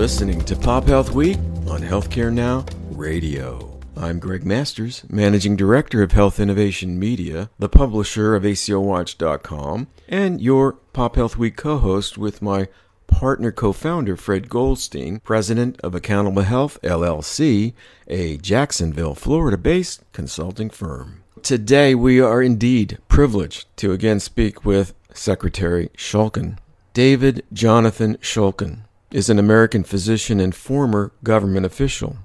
listening to Pop Health Week on Healthcare Now Radio. I'm Greg Masters, Managing Director of Health Innovation Media, the publisher of ACOWatch.com, and your Pop Health Week co host with my partner co founder Fred Goldstein, president of Accountable Health LLC, a Jacksonville, Florida based consulting firm. Today, we are indeed privileged to again speak with Secretary Shulkin. David Jonathon Shulkin is an American physician and former government official.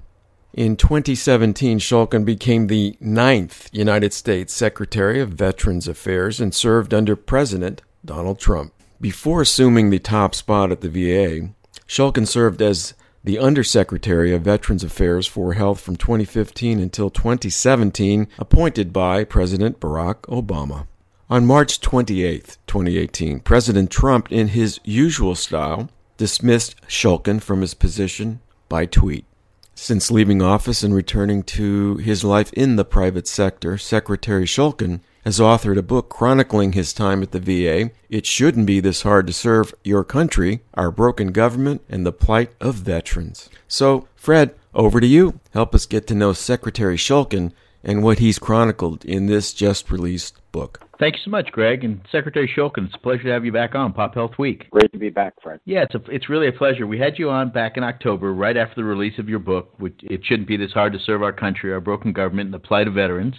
In 2017, Shulkin became the ninth United States Secretary of Veterans Affairs and served under President Donald Trump. Before assuming the top spot at the VA, Shulkin served as the Undersecretary of Veterans Affairs for Health from 2015 until 2017, appointed by President Barack Obama. On March 28, 2018, President Trump, in his usual style, dismissed Shulkin from his position by tweet. Since leaving office and returning to his life in the private sector, Secretary Shulkin has authored a book chronicling his time at the VA. It shouldn't be this hard to serve your country, our broken government, and the plight of veterans. So, Fred, over to you. Help us get to know Secretary Shulkin and what he's chronicled in this just released book. Thank you so much, Greg. And Secretary Shulkin, it's a pleasure to have you back on Pop Health Week. Great to be back, Fred. Yeah, it's, a, it's really a pleasure. We had you on back in October, right after the release of your book, which It Shouldn't Be This Hard to Serve Our Country, Our Broken Government, and the Plight of Veterans.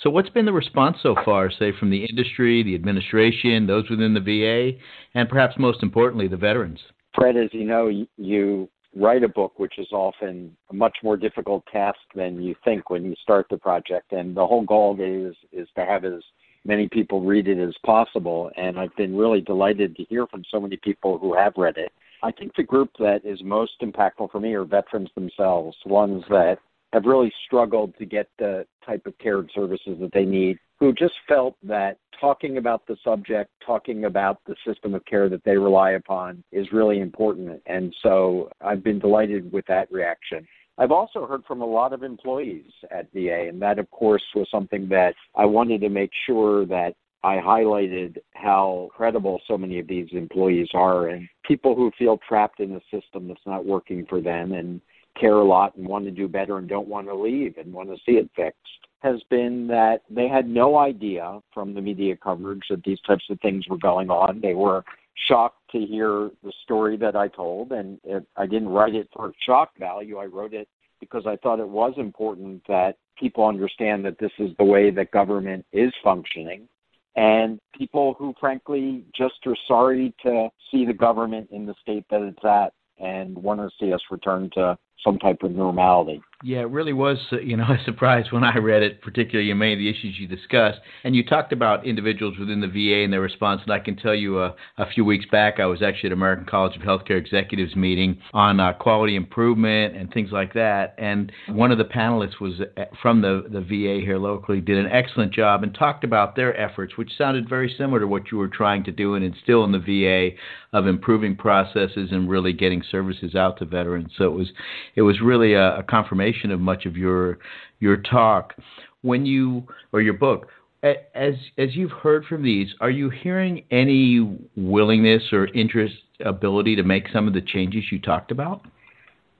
So, what's been the response so far, say, from the industry, the administration, those within the VA, and perhaps most importantly, the veterans? Fred, as you know, you write a book, which is often a much more difficult task than you think when you start the project. And the whole goal is is to have as many people read it as possible. And I've been really delighted to hear from so many people who have read it. I think the group that is most impactful for me are veterans themselves, ones that have really struggled to get the type of care and services that they need, who just felt that talking about the subject, talking about the system of care that they rely upon is really important. And so I've been delighted with that reaction. I've also heard from a lot of employees at VA, and that, of course, was something that I wanted to make sure that I highlighted how credible so many of these employees are and people who feel trapped in a system that's not working for them and care a lot and want to do better and don't want to leave and want to see it fixed has been that they had no idea from the media coverage that these types of things were going on. They were shocked to hear the story that I told, and it, I didn't write it for shock value. I wrote it because I thought it was important that people understand that this is the way that government is functioning. And people who, frankly, just are sorry to see the government in the state that it's at and want to see us return to some type of normality. Yeah, it really was, uh, you know, a surprise when I read it, particularly many of the issues you discussed. And you talked about individuals within the VA and their response. And I can tell you, uh, a few weeks back, I was actually at American College of Healthcare Executives meeting on uh, quality improvement and things like that. And one of the panelists was uh, from the, the VA here locally, did an excellent job and talked about their efforts, which sounded very similar to what you were trying to do and instill in the VA of improving processes and really getting services out to veterans. So it was, it was really a, a confirmation of much of your your talk. When you or your book, as as you've heard from these, are you hearing any willingness or interest, ability to make some of the changes you talked about?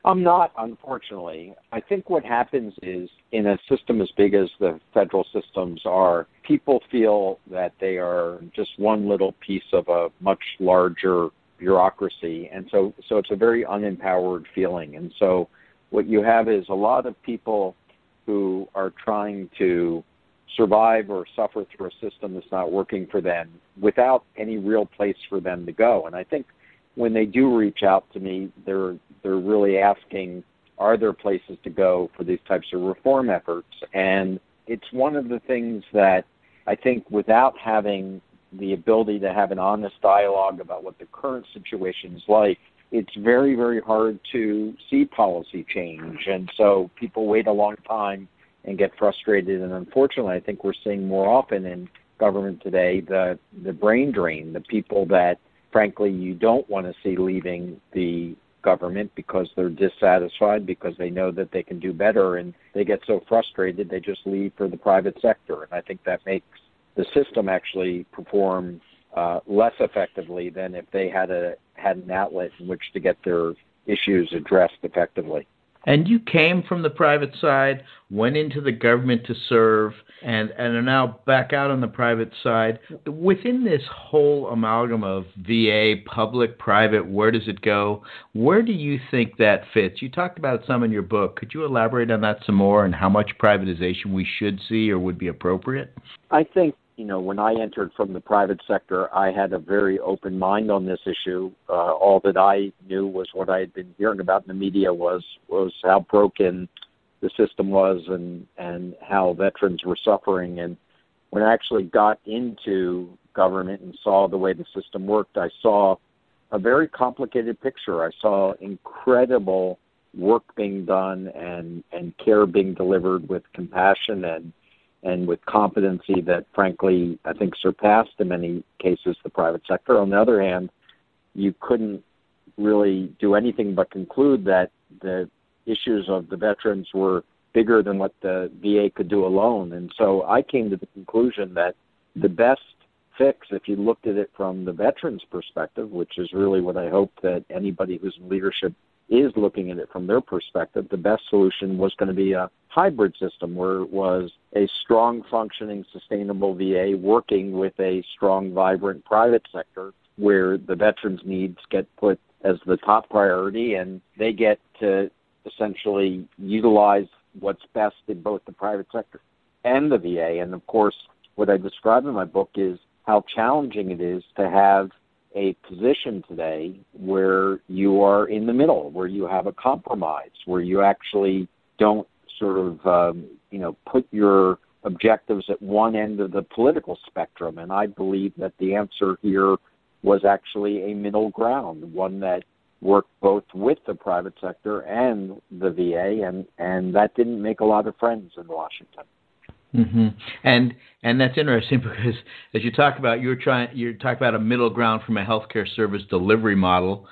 I'm not, unfortunately. I think what happens is in a system as big as the federal systems are, people feel that they are just one little piece of a much larger bureaucracy. And so, so it's a very unempowered feeling. And so what you have is a lot of people who are trying to survive or suffer through a system that's not working for them without any real place for them to go. And I think when they do reach out to me, they're they're really asking, are there places to go for these types of reform efforts? And it's one of the things that I think without having the ability to have an honest dialogue about what the current situation is like, it's very, very hard to see policy change. And so people wait a long time and get frustrated. And unfortunately, I think we're seeing more often in government today the, the brain drain, the people that, frankly, you don't want to see leaving the government because they're dissatisfied because they know that they can do better and they get so frustrated they just leave for the private sector and i think that makes the system actually perform uh, less effectively than if they had a had an outlet in which to get their issues addressed effectively. And you came from the private side, went into the government to serve, and, and are now back out on the private side. Within this whole amalgam of VA, public, private, where does it go? Where do you think that fits? You talked about some in your book. Could you elaborate on that some more and how much privatization we should see or would be appropriate? I think you know, when I entered from the private sector, I had a very open mind on this issue. Uh, all that I knew was what I had been hearing about in the media was was how broken the system was and and how veterans were suffering. And when I actually got into government and saw the way the system worked, I saw a very complicated picture. I saw incredible work being done and and care being delivered with compassion and and with competency that, frankly, I think surpassed in many cases the private sector. On the other hand, you couldn't really do anything but conclude that the issues of the veterans were bigger than what the VA could do alone. And so I came to the conclusion that the best fix, if you looked at it from the veterans' perspective, which is really what I hope that anybody who's in leadership is looking at it from their perspective, the best solution was going to be a hybrid system where it was a strong, functioning, sustainable VA working with a strong, vibrant private sector where the veterans' needs get put as the top priority and they get to essentially utilize what's best in both the private sector and the VA. And of course, what I describe in my book is how challenging it is to have a position today where you are in the middle, where you have a compromise, where you actually don't sort of um, you know put your objectives at one end of the political spectrum. And I believe that the answer here was actually a middle ground, one that worked both with the private sector and the VA, and and that didn't make a lot of friends in Washington. Mm-hmm. And and that's interesting because as you talk about, you're trying you talk about a middle ground from a healthcare service delivery model,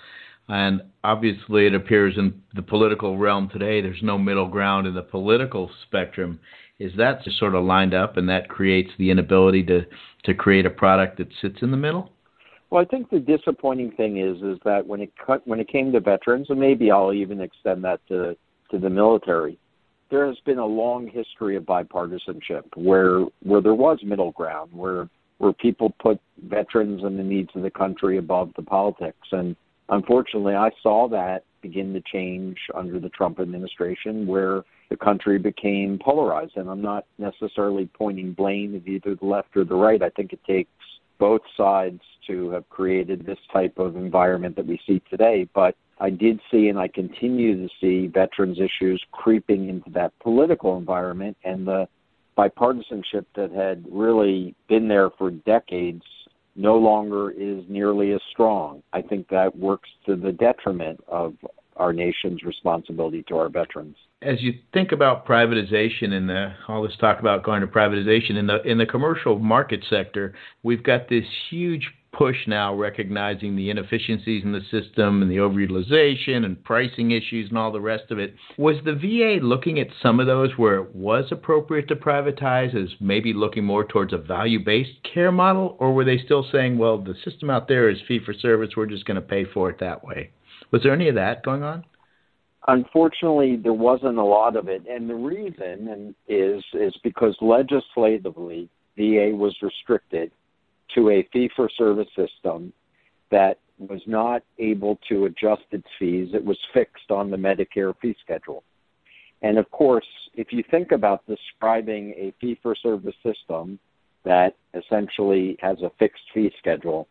and obviously it appears in the political realm today there's no middle ground in the political spectrum. Is that just sort of lined up, and that creates the inability to to create a product that sits in the middle? Well, I think the disappointing thing is is that when it cut when it came to veterans, and maybe I'll even extend that to to the military there has been a long history of bipartisanship where where there was middle ground, where where people put veterans and the needs of the country above the politics. And unfortunately, I saw that begin to change under the Trump administration, where the country became polarized. And I'm not necessarily pointing blame at either the left or the right. I think it takes both sides to have created this type of environment that we see today. But I did see and I continue to see veterans issues creeping into that political environment and the bipartisanship that had really been there for decades no longer is nearly as strong. I think that works to the detriment of our nation's responsibility to our veterans. As you think about privatization and the, all this talk about going to privatization in the in the commercial market sector, we've got this huge push now recognizing the inefficiencies in the system and the overutilization and pricing issues and all the rest of it. Was the VA looking at some of those where it was appropriate to privatize as maybe looking more towards a value based care model, or were they still saying, well, the system out there is fee for service, we're just going to pay for it that way? Was there any of that going on? Unfortunately, there wasn't a lot of it, and the reason is is because legislatively VA was restricted to a fee for service system that was not able to adjust its fees. It was fixed on the Medicare fee schedule. And of course, if you think about describing a fee for service system that essentially has a fixed fee schedule,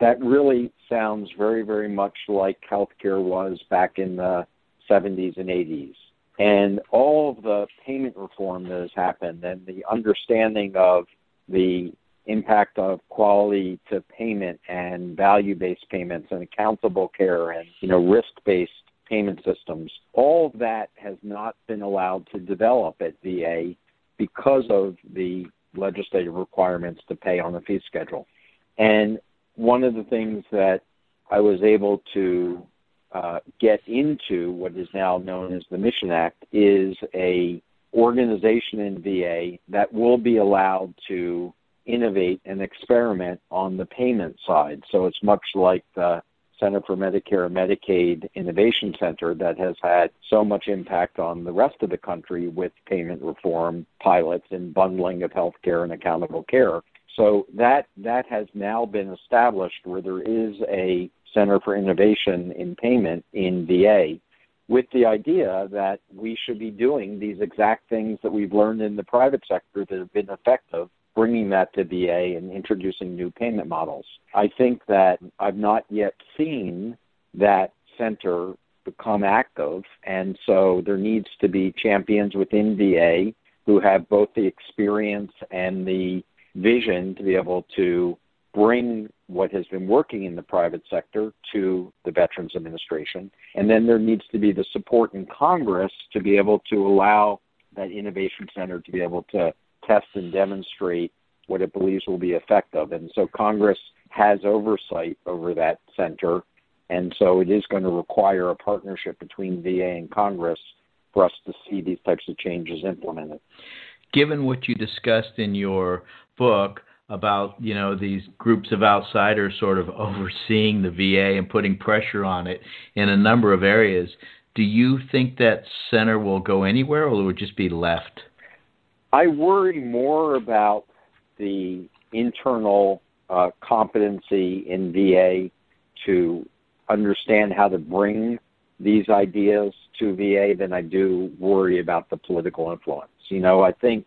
that really sounds very, very much like healthcare was back in the 70s and 80s. And all of the payment reform that has happened and the understanding of the impact of quality to payment and value-based payments and accountable care and you know risk-based payment systems. All that has not been allowed to develop at VA because of the legislative requirements to pay on the fee schedule. And one of the things that I was able to uh, get into what is now known as the Mission Act is a organization in VA that will be allowed to innovate and experiment on the payment side. So it's much like the Center for Medicare and Medicaid Innovation Center that has had so much impact on the rest of the country with payment reform pilots and bundling of health care and accountable care. So that that has now been established where there is a Center for Innovation in Payment in VA with the idea that we should be doing these exact things that we've learned in the private sector that have been effective, bringing that to VA and introducing new payment models. I think that I've not yet seen that center become active, and so there needs to be champions within VA who have both the experience and the vision to be able to bring what has been working in the private sector to the Veterans Administration. And then there needs to be the support in Congress to be able to allow that innovation center to be able to test and demonstrate what it believes will be effective. And so Congress has oversight over that center. And so it is going to require a partnership between VA and Congress for us to see these types of changes implemented. Given what you discussed in your book, about you know these groups of outsiders sort of overseeing the VA and putting pressure on it in a number of areas. Do you think that center will go anywhere, or will it just be left? I worry more about the internal uh, competency in VA to understand how to bring these ideas to VA than I do worry about the political influence. You know, I think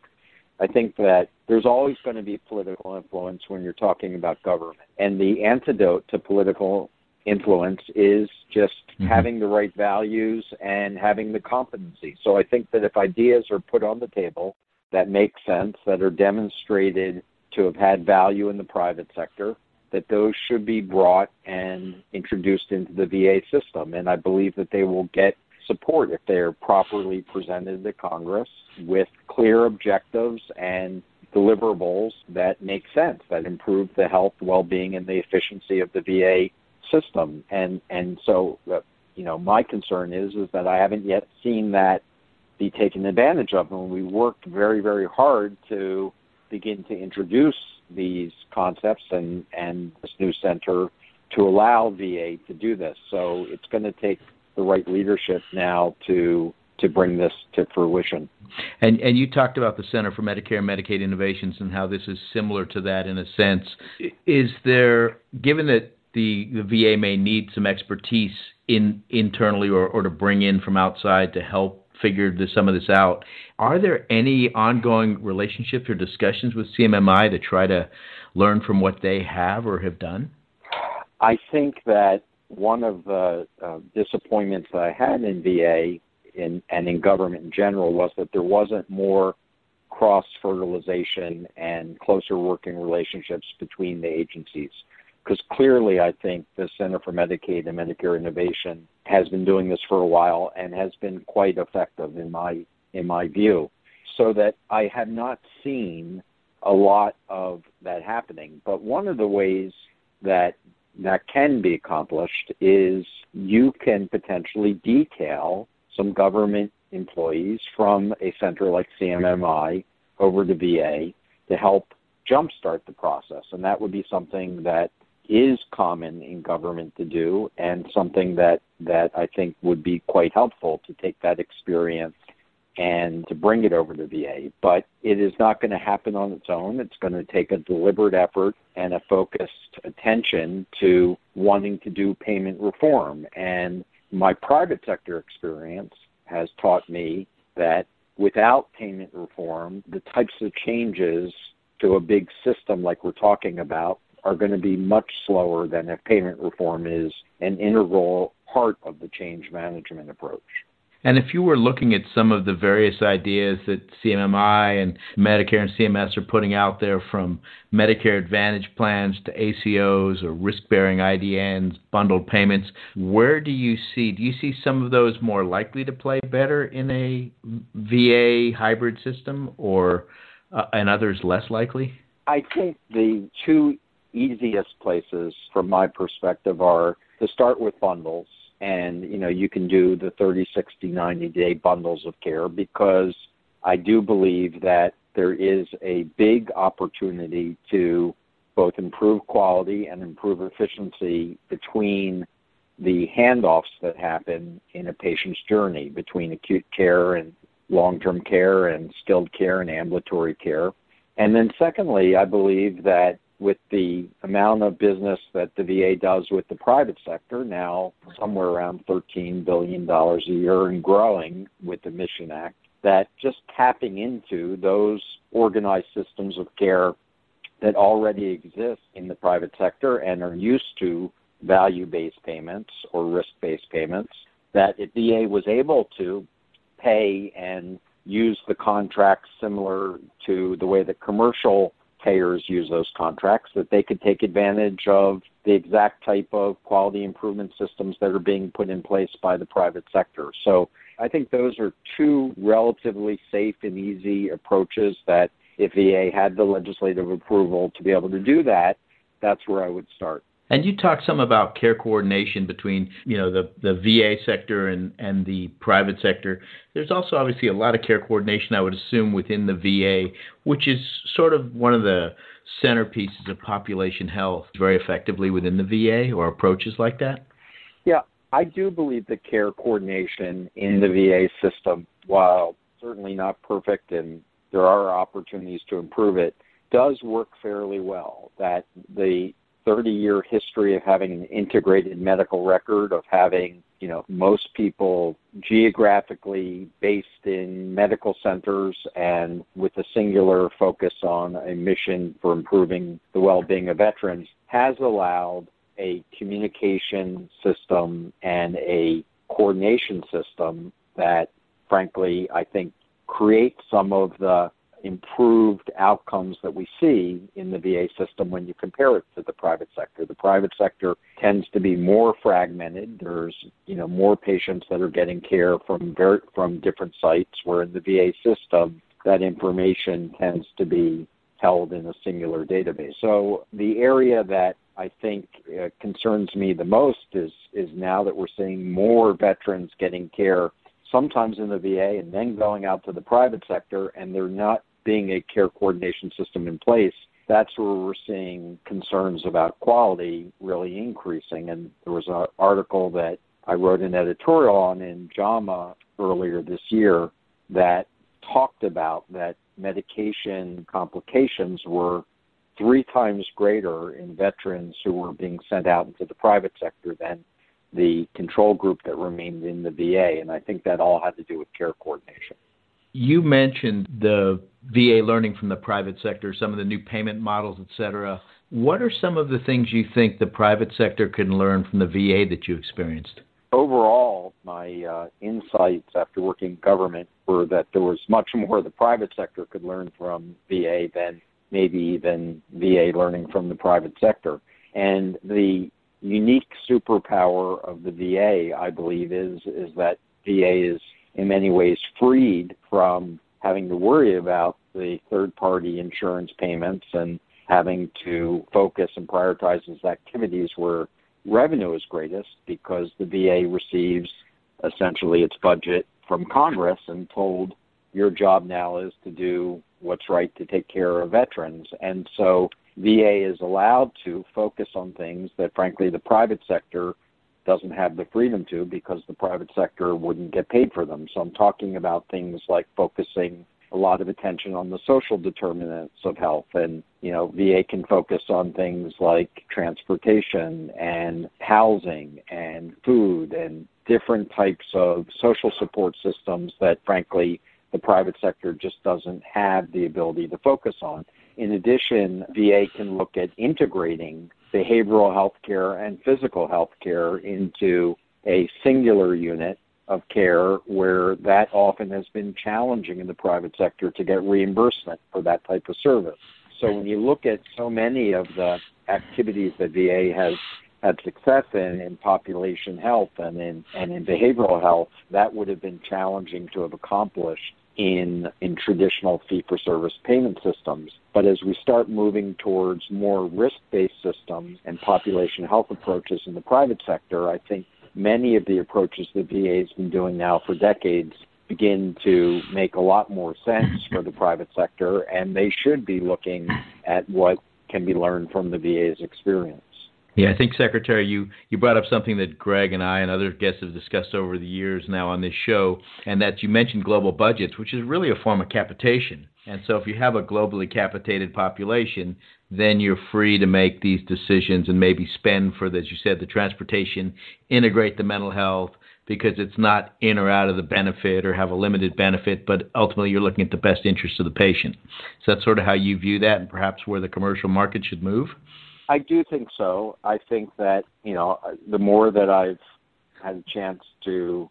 I think that there's always going to be political influence when you're talking about government. And the antidote to political influence is just mm-hmm. having the right values and having the competency. So I think that if ideas are put on the table that make sense, that are demonstrated to have had value in the private sector, that those should be brought and introduced into the VA system. And I believe that they will get support if they are properly presented to Congress with clear objectives and deliverables that make sense, that improve the health, well-being, and the efficiency of the VA system. And and so, uh, you know, my concern is is that I haven't yet seen that be taken advantage of, and we worked very very hard to begin to introduce these concepts and and this new center to allow VA to do this. So it's going to take the right leadership now to to bring this to fruition. And and you talked about the Center for Medicare and Medicaid Innovations and how this is similar to that in a sense. Is there given that the, the VA may need some expertise in internally or, or to bring in from outside to help figure this, some of this out. Are there any ongoing relationships or discussions with CMMI to try to learn from what they have or have done? I think that one of the uh, disappointments that I had in VA in, and in government in general was that there wasn't more cross fertilization and closer working relationships between the agencies. Because clearly, I think the Center for Medicaid and Medicare Innovation has been doing this for a while and has been quite effective in my in my view. So that I have not seen a lot of that happening. But one of the ways that that can be accomplished is you can potentially detail some government employees from a center like CMMI over to VA to help jumpstart the process. And that would be something that is common in government to do and something that, that I think would be quite helpful to take that experience and to bring it over to VA. But it is not going to happen on its own. It's going to take a deliberate effort and a focused attention to wanting to do payment reform. And my private sector experience has taught me that without payment reform, the types of changes to a big system like we're talking about are going to be much slower than if payment reform is an integral part of the change management approach. And if you were looking at some of the various ideas that CMMI and Medicare and CMS are putting out there from Medicare Advantage plans to ACOs or risk bearing IDNs, bundled payments, where do you see, do you see some of those more likely to play better in a VA hybrid system or uh, and others less likely? I think the two easiest places from my perspective are to start with bundles and you know you can do the 30 60 90 day bundles of care because i do believe that there is a big opportunity to both improve quality and improve efficiency between the handoffs that happen in a patient's journey between acute care and long term care and skilled care and ambulatory care. And then, secondly, I believe that with the amount of business that the VA does with the private sector, now somewhere around $13 billion a year and growing with the Mission Act, that just tapping into those organized systems of care that already exist in the private sector and are used to value based payments or risk based payments, that if VA was able to pay and use the contracts similar to the way that commercial payers use those contracts, that they could take advantage of the exact type of quality improvement systems that are being put in place by the private sector. So I think those are two relatively safe and easy approaches that if VA had the legislative approval to be able to do that, that's where I would start. And you talked some about care coordination between, you know, the, the VA sector and, and the private sector. There's also obviously a lot of care coordination, I would assume, within the VA, which is sort of one of the centerpieces of population health very effectively within the VA or approaches like that? Yeah, I do believe that care coordination in the VA system, while certainly not perfect and there are opportunities to improve it, does work fairly well. That the 30 year history of having an integrated medical record, of having, you know, most people geographically based in medical centers and with a singular focus on a mission for improving the well being of veterans has allowed a communication system and a coordination system that, frankly, I think creates some of the improved outcomes that we see in the VA system when you compare it to the private sector. The private sector tends to be more fragmented. There's you know more patients that are getting care from ver- from different sites. Where in the VA system, that information tends to be held in a singular database. So the area that I think uh, concerns me the most is is now that we're seeing more veterans getting care sometimes in the VA and then going out to the private sector and they're not being a care coordination system in place, that's where we're seeing concerns about quality really increasing. And there was an article that I wrote an editorial on in JAMA earlier this year that talked about that medication complications were three times greater in veterans who were being sent out into the private sector than the control group that remained in the VA. And I think that all had to do with care coordination. You mentioned the VA learning from the private sector, some of the new payment models, et cetera. What are some of the things you think the private sector can learn from the VA that you experienced? Overall, my uh, insights after working in government were that there was much more the private sector could learn from VA than maybe even VA learning from the private sector. And the unique superpower of the VA, I believe, is is that VA is in many ways freed from having to worry about the third party insurance payments and having to focus and prioritize its activities where revenue is greatest because the VA receives essentially its budget from Congress and told your job now is to do what's right to take care of veterans. And so VA is allowed to focus on things that frankly the private sector doesn't have the freedom to because the private sector wouldn't get paid for them. So I'm talking about things like focusing a lot of attention on the social determinants of health and you know VA can focus on things like transportation and housing and food and different types of social support systems that frankly the private sector just doesn't have the ability to focus on. In addition, VA can look at integrating behavioral health care and physical health care into a singular unit of care where that often has been challenging in the private sector to get reimbursement for that type of service. So when you look at so many of the activities that VA has had success in in population health and in and in behavioral health, that would have been challenging to have accomplished in in traditional fee for service payment systems. But as we start moving towards more risk based systems and population health approaches in the private sector, I think many of the approaches the VA has been doing now for decades begin to make a lot more sense for the private sector, and they should be looking at what can be learned from the VA's experience. Yeah, I think Secretary, you you brought up something that Greg and I and other guests have discussed over the years now on this show, and that you mentioned global budgets, which is really a form of capitation. And so, if you have a globally capitated population, then you're free to make these decisions and maybe spend for, as you said, the transportation, integrate the mental health, because it's not in or out of the benefit or have a limited benefit, but ultimately you're looking at the best interest of the patient. So that's sort of how you view that and perhaps where the commercial market should move? I do think so. I think that, you know, the more that I've had a chance to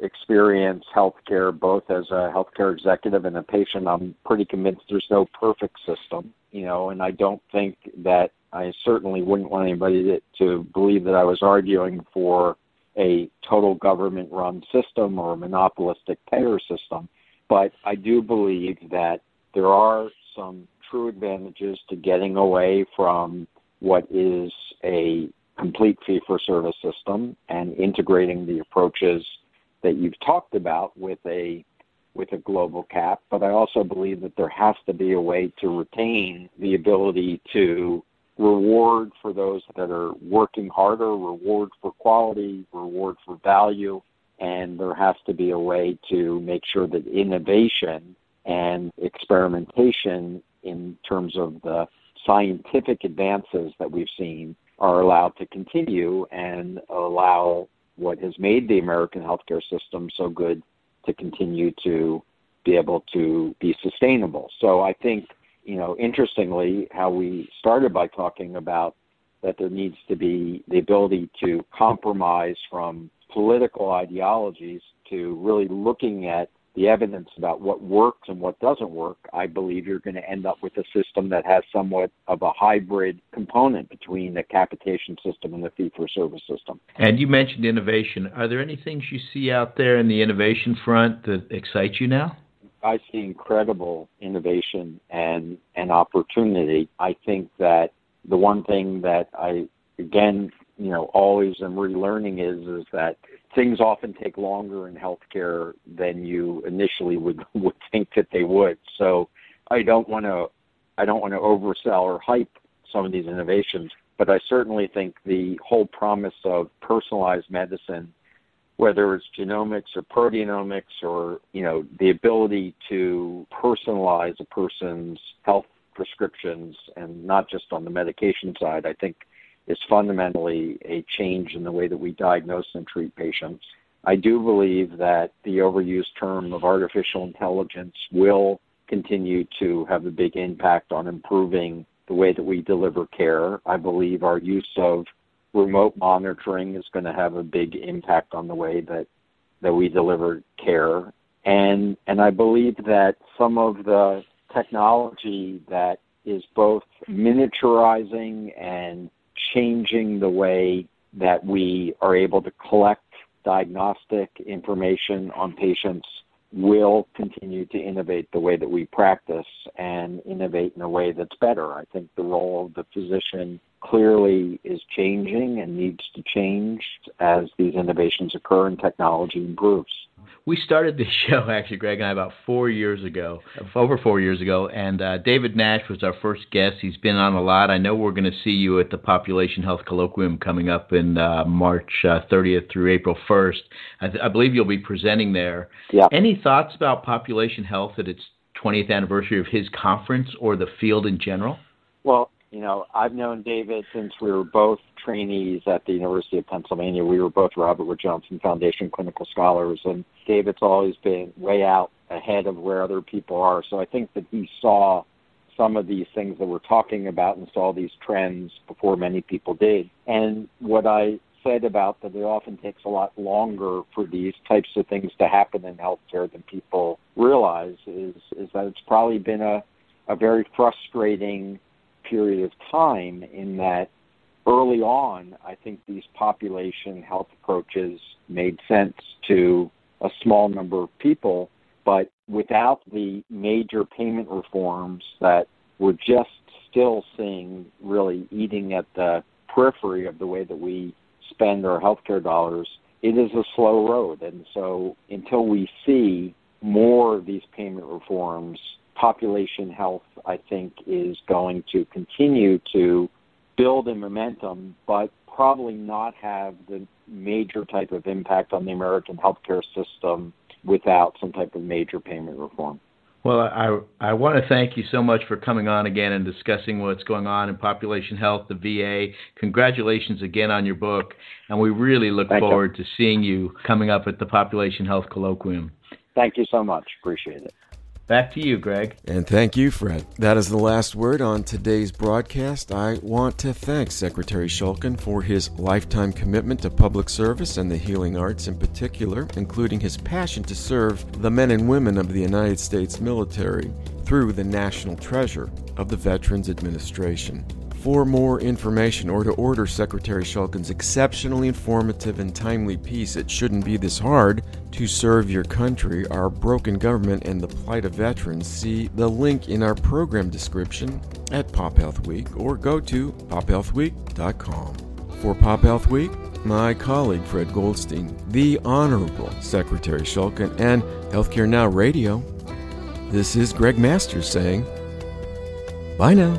experience healthcare both as a healthcare executive and a patient, I'm pretty convinced there's no perfect system, you know, and I don't think that I certainly wouldn't want anybody to, believe that I was arguing for a total government run system or a monopolistic payer system. But I do believe that there are some true advantages to getting away from what is a complete fee for service system and integrating the approaches that you've talked about with a with a global cap, but I also believe that there has to be a way to retain the ability to reward for those that are working harder, reward for quality, reward for value, and there has to be a way to make sure that innovation and experimentation in terms of the scientific advances that we've seen are allowed to continue and allow what has made the American healthcare system so good to continue to be able to be sustainable. So I think you know, interestingly, how we started by talking about that there needs to be the ability to compromise from political ideologies to really looking at the evidence about what works and what doesn't work, I believe you're going to end up with a system that has somewhat of a hybrid component between the capitation system and the fee for service system. And you mentioned innovation. Are there any things you see out there in the innovation front that excite you now? I see incredible innovation and and opportunity. I think that the one thing that I again, you know, always am relearning is is that things often take longer in healthcare than you initially would would think that they would. So I don't want to I don't want to oversell or hype some of these innovations, but I certainly think the whole promise of personalized medicine whether it's genomics or proteomics or you know the ability to personalize a person's health prescriptions and not just on the medication side i think is fundamentally a change in the way that we diagnose and treat patients. I do believe that the overused term of artificial intelligence will continue to have a big impact on improving the way that we deliver care. I believe our use of remote monitoring is going to have a big impact on the way that that we deliver care. And and I believe that some of the technology that is both miniaturizing and changing the way that we are able to collect diagnostic information on patients will continue to innovate the way that we practice and innovate in a way that's better. I think the role of the physician clearly is changing and needs to change as these innovations occur and technology improves. We started this show actually, Greg and I, about four years ago, over four years ago, and uh, David Nash was our first guest. He's been on a lot. I know we're going to see you at the Population Health Colloquium coming up in uh, March uh, 30th through April 1st. I, th- I believe you'll be presenting there. Yeah. Any thoughts about population health at its 20th anniversary of his conference or the field in general? Well, you know, I've known David since we were both trainees at the University of Pennsylvania. We were both Robert Wood Johnson Foundation clinical scholars, and David's always been way out ahead of where other people are. So I think that he saw some of these things that we're talking about and saw these trends before many people did. And what I said about that it often takes a lot longer for these types of things to happen in healthcare than people realize is is that it's probably been a a very frustrating period of time in that early on, I think these population health approaches made sense to a small number of people, but without the major payment reforms that we're just still seeing really eating at the periphery of the way that we spend our healthcare dollars, it is a slow road. And so until we see more of these payment reforms population health, I think, is going to continue to build in momentum, but probably not have the major type of impact on the American healthcare system without some type of major payment reform. Well, I I want to thank you so much for coming on again and discussing what's going on in population health, the VA. Congratulations again on your book, and we really look thank forward you. to seeing you coming up at the Population Health Colloquium. Thank you so much. Appreciate it. Back to you, Greg. And thank you, Fred. That is the last word on today's broadcast. I want to thank Secretary Shulkin for his lifetime commitment to public service and the healing arts in particular, including his passion to serve the men and women of the United States military through the national treasure of the Veterans Administration. For more information or to order Secretary Shulkin's exceptionally informative and timely piece, It Shouldn't Be This Hard to Serve Your Country, Our Broken Government, and the Plight of Veterans, see the link in our program description at Pop Health Week or go to pophealthweek.com. For Pop Health Week, my colleague Fred Goldstein, the Honorable Secretary Shulkin, and Healthcare Now Radio, this is Greg Masters saying, Bye now.